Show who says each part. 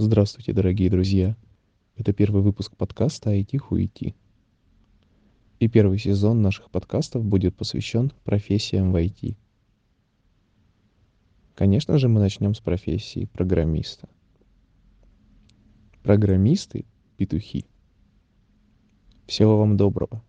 Speaker 1: Здравствуйте, дорогие друзья! Это первый выпуск подкаста «IT Хуити». И первый сезон наших подкастов будет посвящен профессиям в IT. Конечно же, мы начнем с профессии программиста. Программисты – петухи. Всего вам доброго!